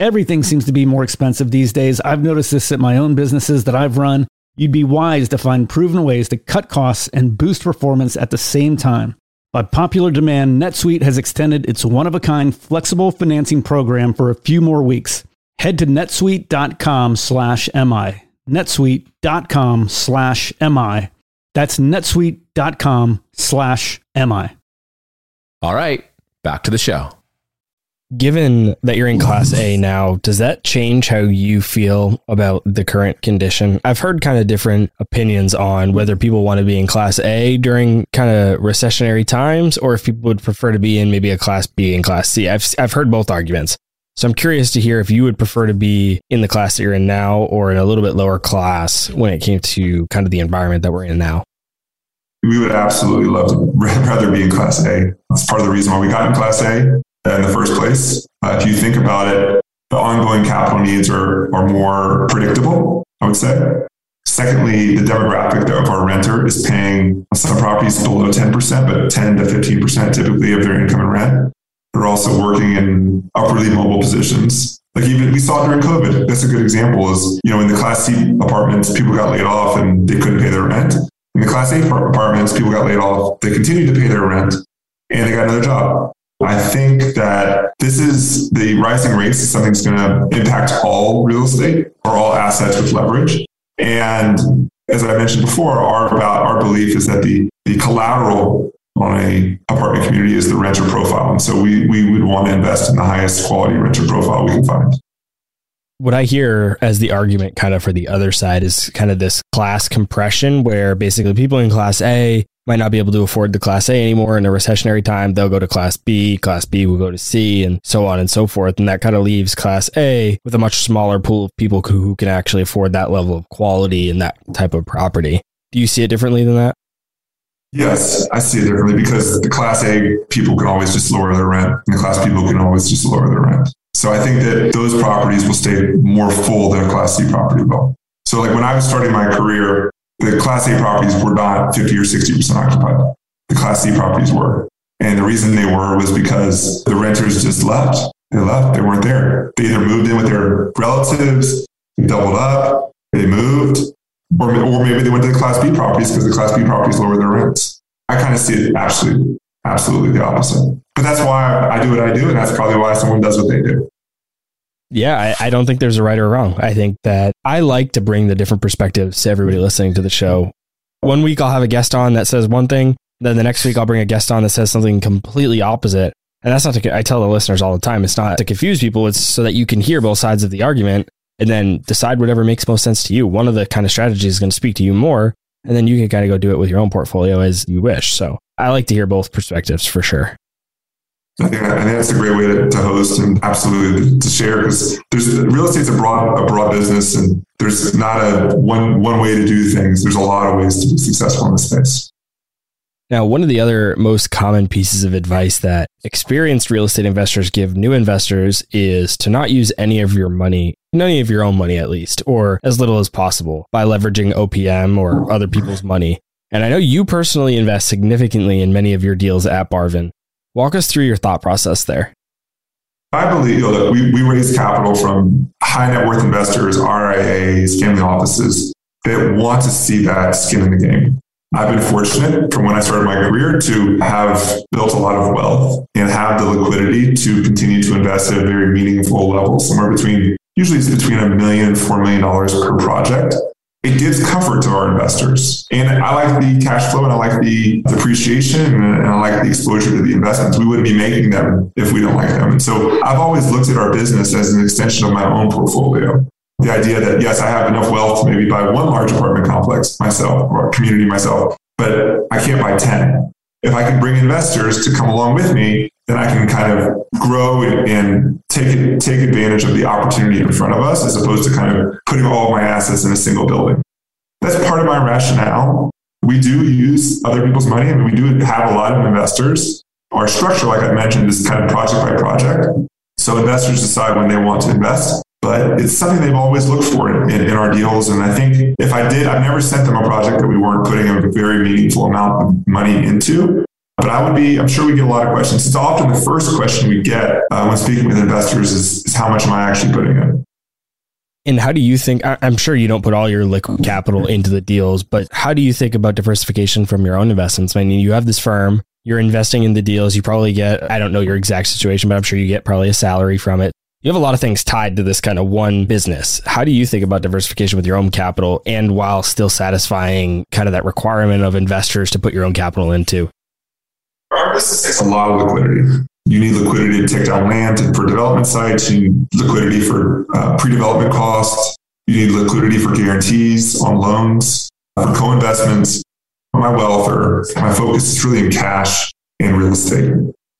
Everything seems to be more expensive these days. I've noticed this at my own businesses that I've run. You'd be wise to find proven ways to cut costs and boost performance at the same time. By popular demand, NetSuite has extended its one of a kind flexible financing program for a few more weeks. Head to netsuite.com slash MI. netsuite.com slash MI that's netsuite.com slash MI. All right, back to the show. Given that you're in class A now, does that change how you feel about the current condition? I've heard kind of different opinions on whether people want to be in class A during kind of recessionary times or if people would prefer to be in maybe a class B and class C. I've, I've heard both arguments. So I'm curious to hear if you would prefer to be in the class that you're in now or in a little bit lower class when it came to kind of the environment that we're in now we would absolutely love to [LAUGHS] rather be in Class A. That's part of the reason why we got in Class A in the first place. Uh, if you think about it, the ongoing capital needs are, are more predictable, I would say. Secondly, the demographic of our renter is paying some properties below 10%, but 10 to 15% typically of their income and rent. They're also working in upwardly mobile positions. Like even we saw during COVID. That's a good example is, you know, in the Class C apartments, people got laid off and they couldn't pay their rent. In the Class A apartments, people got laid off. They continued to pay their rent and they got another job. I think that this is the rising rates is something that's going to impact all real estate or all assets with leverage. And as I mentioned before, our about our belief is that the the collateral on a apartment community is the renter profile. And so we we would want to invest in the highest quality renter profile we can find. What I hear as the argument kind of for the other side is kind of this class compression where basically people in class A might not be able to afford the class A anymore in a recessionary time. They'll go to class B, class B will go to C and so on and so forth. And that kind of leaves class A with a much smaller pool of people who, can actually afford that level of quality and that type of property. Do you see it differently than that? Yes, I see it differently because the class A people can always just lower their rent and the class people can always just lower their rent. So I think that those properties will stay more full than a Class C property will. So like when I was starting my career, the Class A properties were not 50 or 60% occupied. The Class C properties were. And the reason they were was because the renters just left. They left. They weren't there. They either moved in with their relatives, doubled up, they moved, or, or maybe they went to the Class B properties because the Class B properties lower their rents. I kind of see it absolutely, absolutely the opposite. But that's why I do what I do, and that's probably why someone does what they do. Yeah, I, I, don't think there's a right or wrong. I think that I like to bring the different perspectives to everybody listening to the show. One week I'll have a guest on that says one thing, then the next week I'll bring a guest on that says something completely opposite. And that's not to, I tell the listeners all the time, it's not to confuse people, it's so that you can hear both sides of the argument and then decide whatever makes most sense to you. One of the kind of strategies is going to speak to you more, and then you can kind of go do it with your own portfolio as you wish. So I like to hear both perspectives for sure. I think, I think that's a great way to, to host and absolutely to share because there's real estate's a broad a broad business and there's not a one one way to do things. There's a lot of ways to be successful in this space. Now, one of the other most common pieces of advice that experienced real estate investors give new investors is to not use any of your money, any of your own money at least, or as little as possible by leveraging OPM or other people's money. And I know you personally invest significantly in many of your deals at Barvin. Walk us through your thought process there. I believe you know, we, we raise capital from high net worth investors, RIAs, family offices that want to see that skin in the game. I've been fortunate from when I started my career to have built a lot of wealth and have the liquidity to continue to invest at a very meaningful level, somewhere between usually it's between a million and four million dollars per project it gives comfort to our investors. And I like the cash flow and I like the depreciation and I like the exposure to the investments. We wouldn't be making them if we don't like them. And so I've always looked at our business as an extension of my own portfolio. The idea that, yes, I have enough wealth to maybe buy one large apartment complex myself or community myself, but I can't buy 10. If I can bring investors to come along with me, then I can kind of grow and take take advantage of the opportunity in front of us, as opposed to kind of putting all of my assets in a single building. That's part of my rationale. We do use other people's money, I and we do have a lot of investors. Our structure, like I mentioned, is kind of project by project. So investors decide when they want to invest, but it's something they've always looked for in, in, in, our deals. And I think if I did, I've never sent them a project that we weren't putting a very meaningful amount of money into. But I would be, I'm sure we get a lot of questions. It's often the first question we get uh, when speaking with investors is, is how much am I actually putting in? And how do you think? I'm sure you don't put all your liquid capital into the deals, but how do you think about diversification from your own investments? I mean, you have this firm, you're investing in the deals, you probably get, I don't know your exact situation, but I'm sure you get probably a salary from it. You have a lot of things tied to this kind of one business. How do you think about diversification with your own capital and while still satisfying kind of that requirement of investors to put your own capital into? Our business takes a lot of liquidity. You need liquidity to take down land for development sites. You need liquidity for uh, pre-development costs. You need liquidity for guarantees on loans, for co-investments. My wealth or my focus is really in cash and real estate.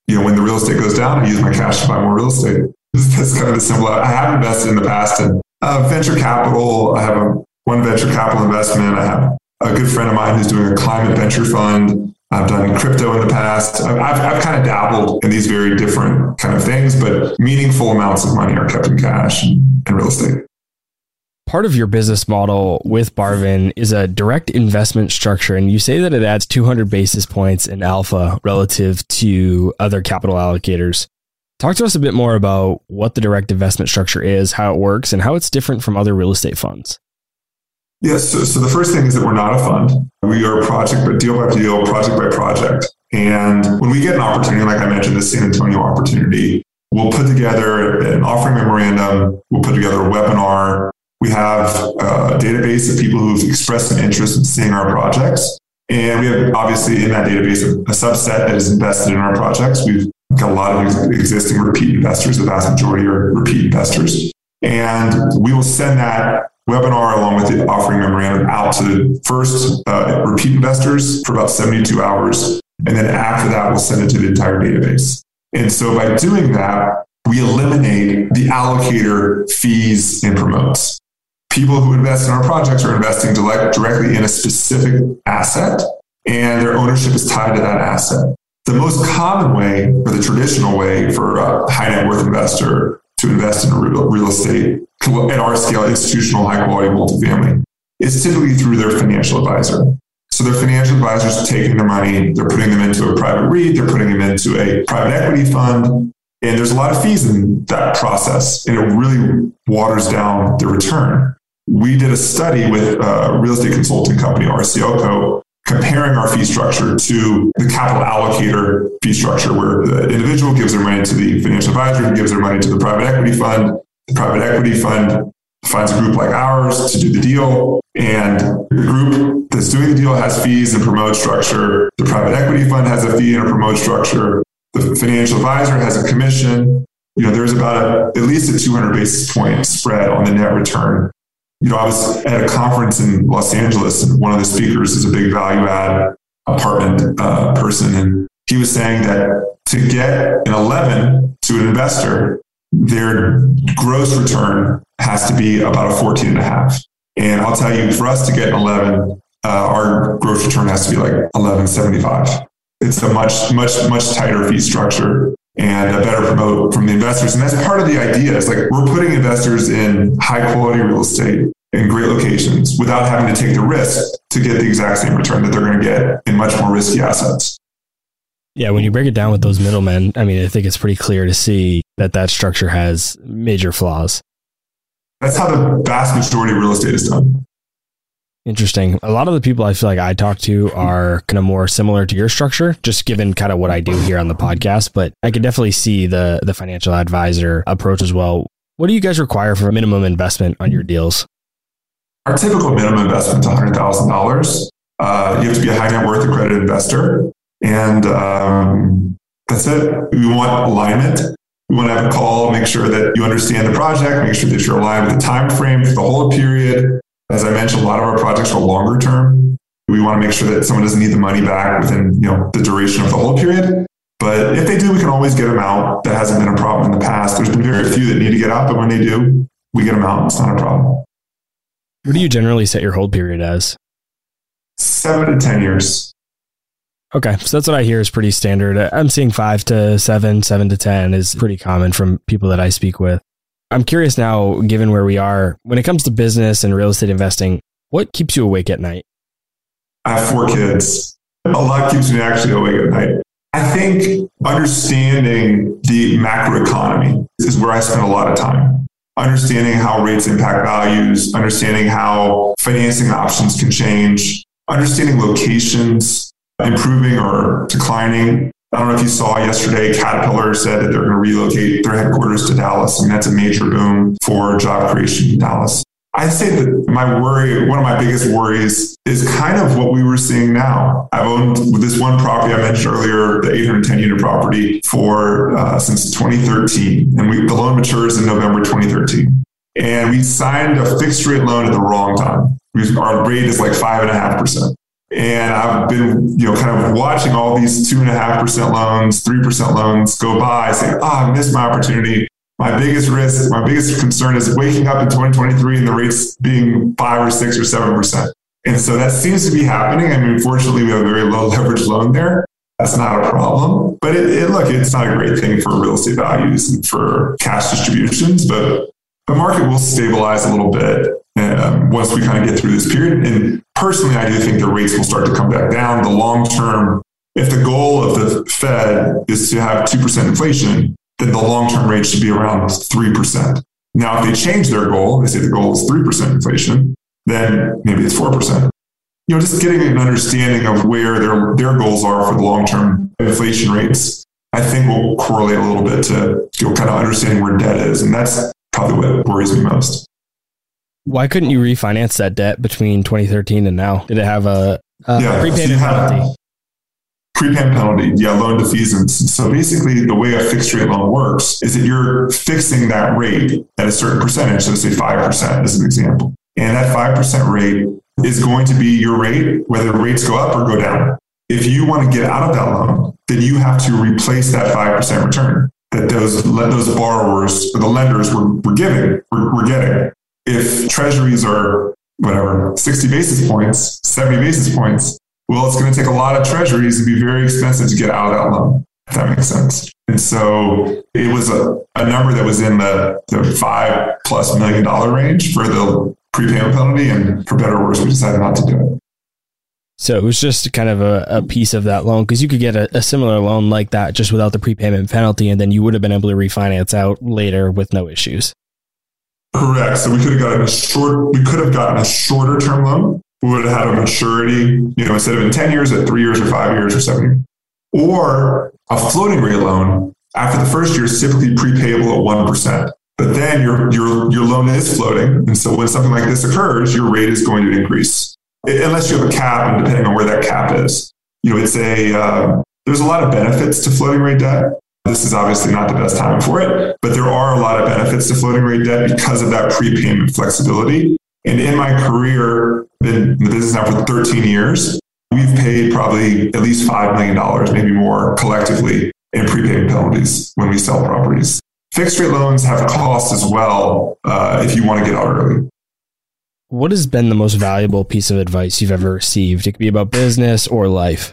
You know, when the real estate goes down, I use my cash to buy more real estate. [LAUGHS] That's kind of the simple. I have invested in the past in uh, venture capital. I have a, one venture capital investment. I have a good friend of mine who's doing a climate venture fund. I've done crypto in the past. I've, I've kind of dabbled in these very different kind of things, but meaningful amounts of money are kept in cash and, and real estate. Part of your business model with Barvin is a direct investment structure, and you say that it adds 200 basis points in alpha relative to other capital allocators. Talk to us a bit more about what the direct investment structure is, how it works, and how it's different from other real estate funds. Yes. So, so the first thing is that we're not a fund. We are project by deal by deal, project by project. And when we get an opportunity, like I mentioned, the San Antonio opportunity, we'll put together an offering memorandum. We'll put together a webinar. We have a database of people who've expressed an interest in seeing our projects. And we have obviously in that database a subset that is invested in our projects. We've got a lot of existing repeat investors. The vast majority are repeat investors. And we will send that webinar along with the offering memorandum out to the first uh, repeat investors for about 72 hours. And then after that, we'll send it to the entire database. And so by doing that, we eliminate the allocator fees and promotes. People who invest in our projects are investing directly in a specific asset, and their ownership is tied to that asset. The most common way, or the traditional way, for a high net worth investor to invest in real, real estate at our scale, institutional, high quality multifamily, is typically through their financial advisor. So their financial advisors taking their money, they're putting them into a private REIT, they're putting them into a private equity fund, and there's a lot of fees in that process, and it really waters down the return. We did a study with a real estate consulting company, RCLCO, comparing our fee structure to the capital allocator fee structure, where the individual gives their money to the financial advisor, who gives their money to the private equity fund. The private equity fund finds a group like ours to do the deal, and the group that's doing the deal has fees and promote structure. The private equity fund has a fee and a promote structure. The financial advisor has a commission. You know, there's about a, at least a 200 basis point spread on the net return. You know, I was at a conference in Los Angeles, and one of the speakers is a big value add apartment uh, person, and he was saying that to get an 11 to an investor, their gross return has to be about a 14 and a half. And I'll tell you, for us to get an 11, uh, our gross return has to be like 1175 it's a much, much, much tighter fee structure and a better promote from the investors. And that's part of the idea. It's like we're putting investors in high quality real estate in great locations without having to take the risk to get the exact same return that they're going to get in much more risky assets. Yeah, when you break it down with those middlemen, I mean, I think it's pretty clear to see that that structure has major flaws. That's how the vast majority of real estate is done. Interesting. A lot of the people I feel like I talk to are kind of more similar to your structure, just given kind of what I do here on the podcast. But I can definitely see the the financial advisor approach as well. What do you guys require for a minimum investment on your deals? Our typical minimum investment is hundred thousand uh, dollars. You have to be a high net worth accredited investor, and um, that's it. We want alignment. We want to have a call, make sure that you understand the project, make sure that you're aligned with the time frame for the whole period, as I mentioned, a lot of our projects are longer term. We want to make sure that someone doesn't need the money back within you know the duration of the whole period. But if they do, we can always get them out. That hasn't been a problem in the past. There's been very few that need to get out, but when they do, we get them out. It's not a problem. What do you generally set your hold period as? Seven to 10 years. Okay. So that's what I hear is pretty standard. I'm seeing five to seven, seven to 10 is pretty common from people that I speak with. I'm curious now, given where we are, when it comes to business and real estate investing, what keeps you awake at night? I have four kids. A lot keeps me actually awake at night. I think understanding the macroeconomy is where I spend a lot of time. Understanding how rates impact values, understanding how financing options can change, understanding locations, improving or declining, I don't know if you saw yesterday, Caterpillar said that they're going to relocate their headquarters to Dallas. Mean, that's a major boom for job creation in Dallas. I'd say that my worry, one of my biggest worries is kind of what we were seeing now. I've owned this one property I mentioned earlier, the 810 unit property for uh, since 2013. And we, the loan matures in November 2013. And we signed a fixed rate loan at the wrong time. Our rate is like five and a half percent. And I've been, you know, kind of watching all these two and a half percent loans, three percent loans go by, saying, "Oh, I missed my opportunity." My biggest risk, my biggest concern is waking up in 2023 and the rates being five or six or seven percent. And so that seems to be happening. I mean, fortunately, we have a very low [LAUGHS] leverage loan there. That's not a problem. But it, it, look, it's not a great thing for real estate values and for cash distributions. But the market will stabilize a little bit um, once we kind of get through this period. And personally, I do think the rates will start to come back down. The long term, if the goal of the Fed is to have 2% inflation, then the long term rate should be around 3%. Now, if they change their goal, they say the goal is 3% inflation, then maybe it's 4%. You know, just getting an understanding of where their, their goals are for the long term inflation rates, I think will correlate a little bit to you know, kind of understanding where debt is. And that's probably what worries me most. Why couldn't you refinance that debt between 2013 and now? Did it have a, a yeah, prepayment penalty? prepayment penalty, yeah, loan defeasance. So basically, the way a fixed rate loan works is that you're fixing that rate at a certain percentage. So, say 5% as an example. And that 5% rate is going to be your rate, whether rates go up or go down. If you want to get out of that loan, then you have to replace that 5% return that those, those borrowers or the lenders were, were giving, were, were getting. If treasuries are whatever, 60 basis points, 70 basis points, well, it's going to take a lot of treasuries and be very expensive to get out of that loan, if that makes sense. And so it was a, a number that was in the, the five plus million dollar range for the prepayment penalty. And for better or worse, we decided not to do it. So it was just kind of a, a piece of that loan because you could get a, a, similar loan like that just without the prepayment penalty, and then you would have been able to refinance out later with no issues. Correct. So we could have gotten a short. We could have gotten a shorter term loan. We would have had a maturity, you know, instead of in ten years, at three years or five years or seven years, or a floating rate loan. After the first year, is typically prepayable at one percent. But then your your your loan is floating, and so when something like this occurs, your rate is going to increase unless you have a cap, and depending on where that cap is, you know, it's a uh, there's a lot of benefits to floating rate debt. This is obviously not the best time for it, but there are a lot of benefits to floating rate debt because of that prepayment flexibility. And in my career, been in the business now for 13 years, we've paid probably at least $5 million, maybe more collectively in prepayment penalties when we sell properties. Fixed rate loans have costs as well uh, if you want to get out early. What has been the most valuable piece of advice you've ever received? It could be about business or life.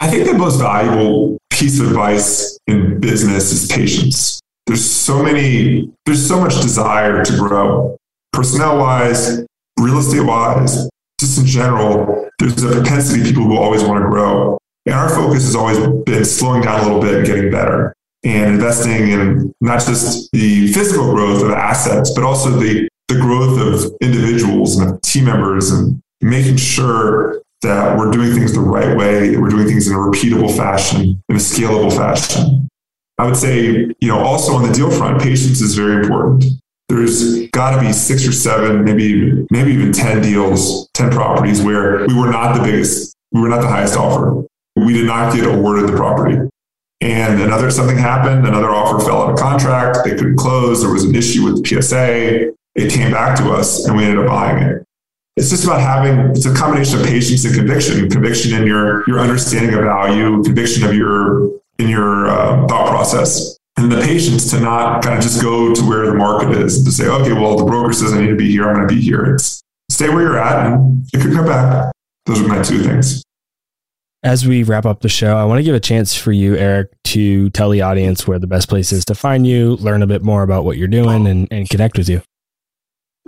I think the most valuable piece of advice in business is patience. There's so many, there's so much desire to grow. Personnel wise, real estate wise, just in general, there's a propensity people will always want to grow. And our focus has always been slowing down a little bit and getting better and investing in not just the physical growth of assets, but also the the growth of individuals and of team members and making sure that we're doing things the right way, we're doing things in a repeatable fashion, in a scalable fashion. I would say, you know, also on the deal front, patience is very important. There's got to be six or seven, maybe maybe even 10 deals, 10 properties where we were not the biggest, we were not the highest offer. We did not get awarded the property. And another something happened, another offer fell out of contract, they couldn't close, there was an issue with the PSA, it came back to us and we ended up buying it. It's just about having, it's a combination of patience and conviction, conviction in your, your understanding of value, conviction of your, in your uh, thought process and the patience to not kind of just go to where the market is to say, okay, well, the broker says I need to be here. I'm going to be here. It's stay where you're at and it could come back. Those are my two things. As we wrap up the show, I want to give a chance for you, Eric, to tell the audience where the best place is to find you, learn a bit more about what you're doing, and, and connect with you.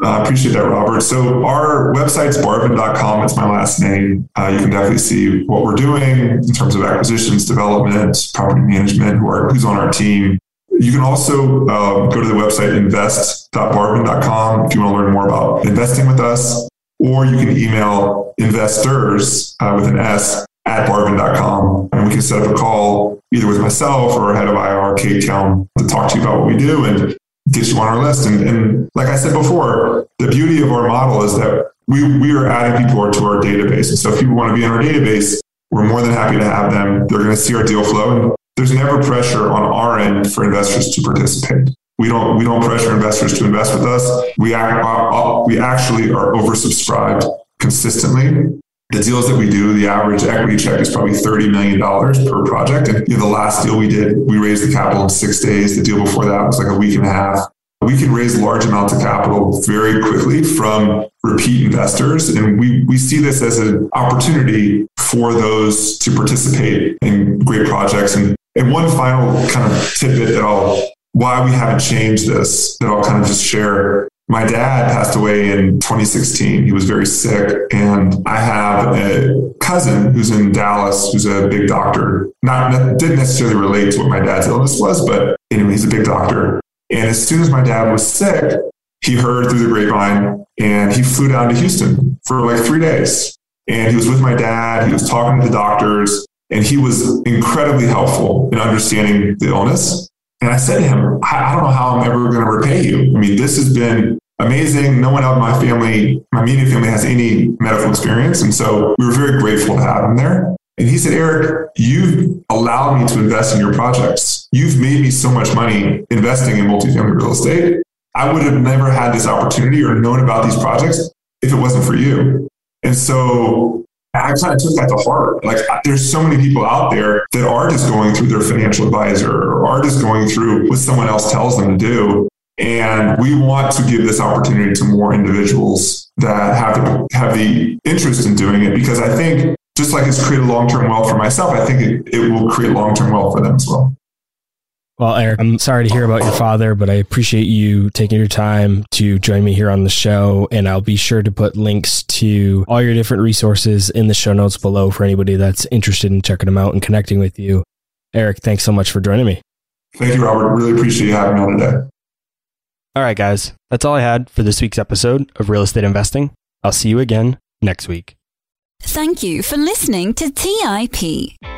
I uh, appreciate that, Robert. So our website's barvin.com. It's my last name. Uh, you can definitely see what we're doing in terms of acquisitions, development, property management, who are, who's on our team. You can also uh, go to the website invest.barvin.com if you want to learn more about investing with us, or you can email investors uh, with an S at barvin.com and we can set up a call either with myself or head of IR, Kate Kelm, to talk to you about what we do. And get you on our list. And, and like I said before, the beauty of our model is that we, we are adding people to our database. And so if people want to be in our database, we're more than happy to have them. They're going to see our deal flow. And there's never pressure on our end for investors to participate. We don't, we don't pressure investors to invest with us. We, act, uh, uh, we actually are oversubscribed consistently the deals that we do, the average equity check is probably $30 million per project. And you know, the last deal we did, we raised the capital in six days. The deal before that was like a week and a half. We can raise large amounts of capital very quickly from repeat investors. And we, we see this as an opportunity for those to participate in great projects. And, and one final kind of tidbit that I'll, why we haven't changed this, that I'll kind of just share my dad passed away in 2016. He was very sick. And I have a cousin who's in Dallas, who's a big doctor. Not didn't necessarily relate to what my dad's illness was, but anyway, he's a big doctor. And as soon as my dad was sick, he heard through the grapevine and he flew down to Houston for like three days. And he was with my dad. He was talking to the doctors and he was incredibly helpful in understanding the illness. And I said to him, I, don't know how I'm ever going to repay you. I mean, this has been amazing. No one else in my family, my immediate family has any medical experience. And so we were very grateful to have him there. And he said, Eric, you've allowed me to invest in your projects. You've made me so much money investing in multifamily real estate. I would have never had this opportunity or known about these projects if it wasn't for you. And so I kind of took that to heart. Like, there's so many people out there that are just going through their financial advisor or are just going through what someone else tells them to do. And we want to give this opportunity to more individuals that have the, have the interest in doing it because I think just like it's created long term wealth for myself, I think it, it will create long term wealth for them as well. Well, Eric, I'm sorry to hear about your father, but I appreciate you taking your time to join me here on the show. And I'll be sure to put links to all your different resources in the show notes below for anybody that's interested in checking them out and connecting with you. Eric, thanks so much for joining me. Thank you, Robert. Really appreciate you having me on today. All right, guys, that's all I had for this week's episode of Real Estate Investing. I'll see you again next week. Thank you for listening to TIP.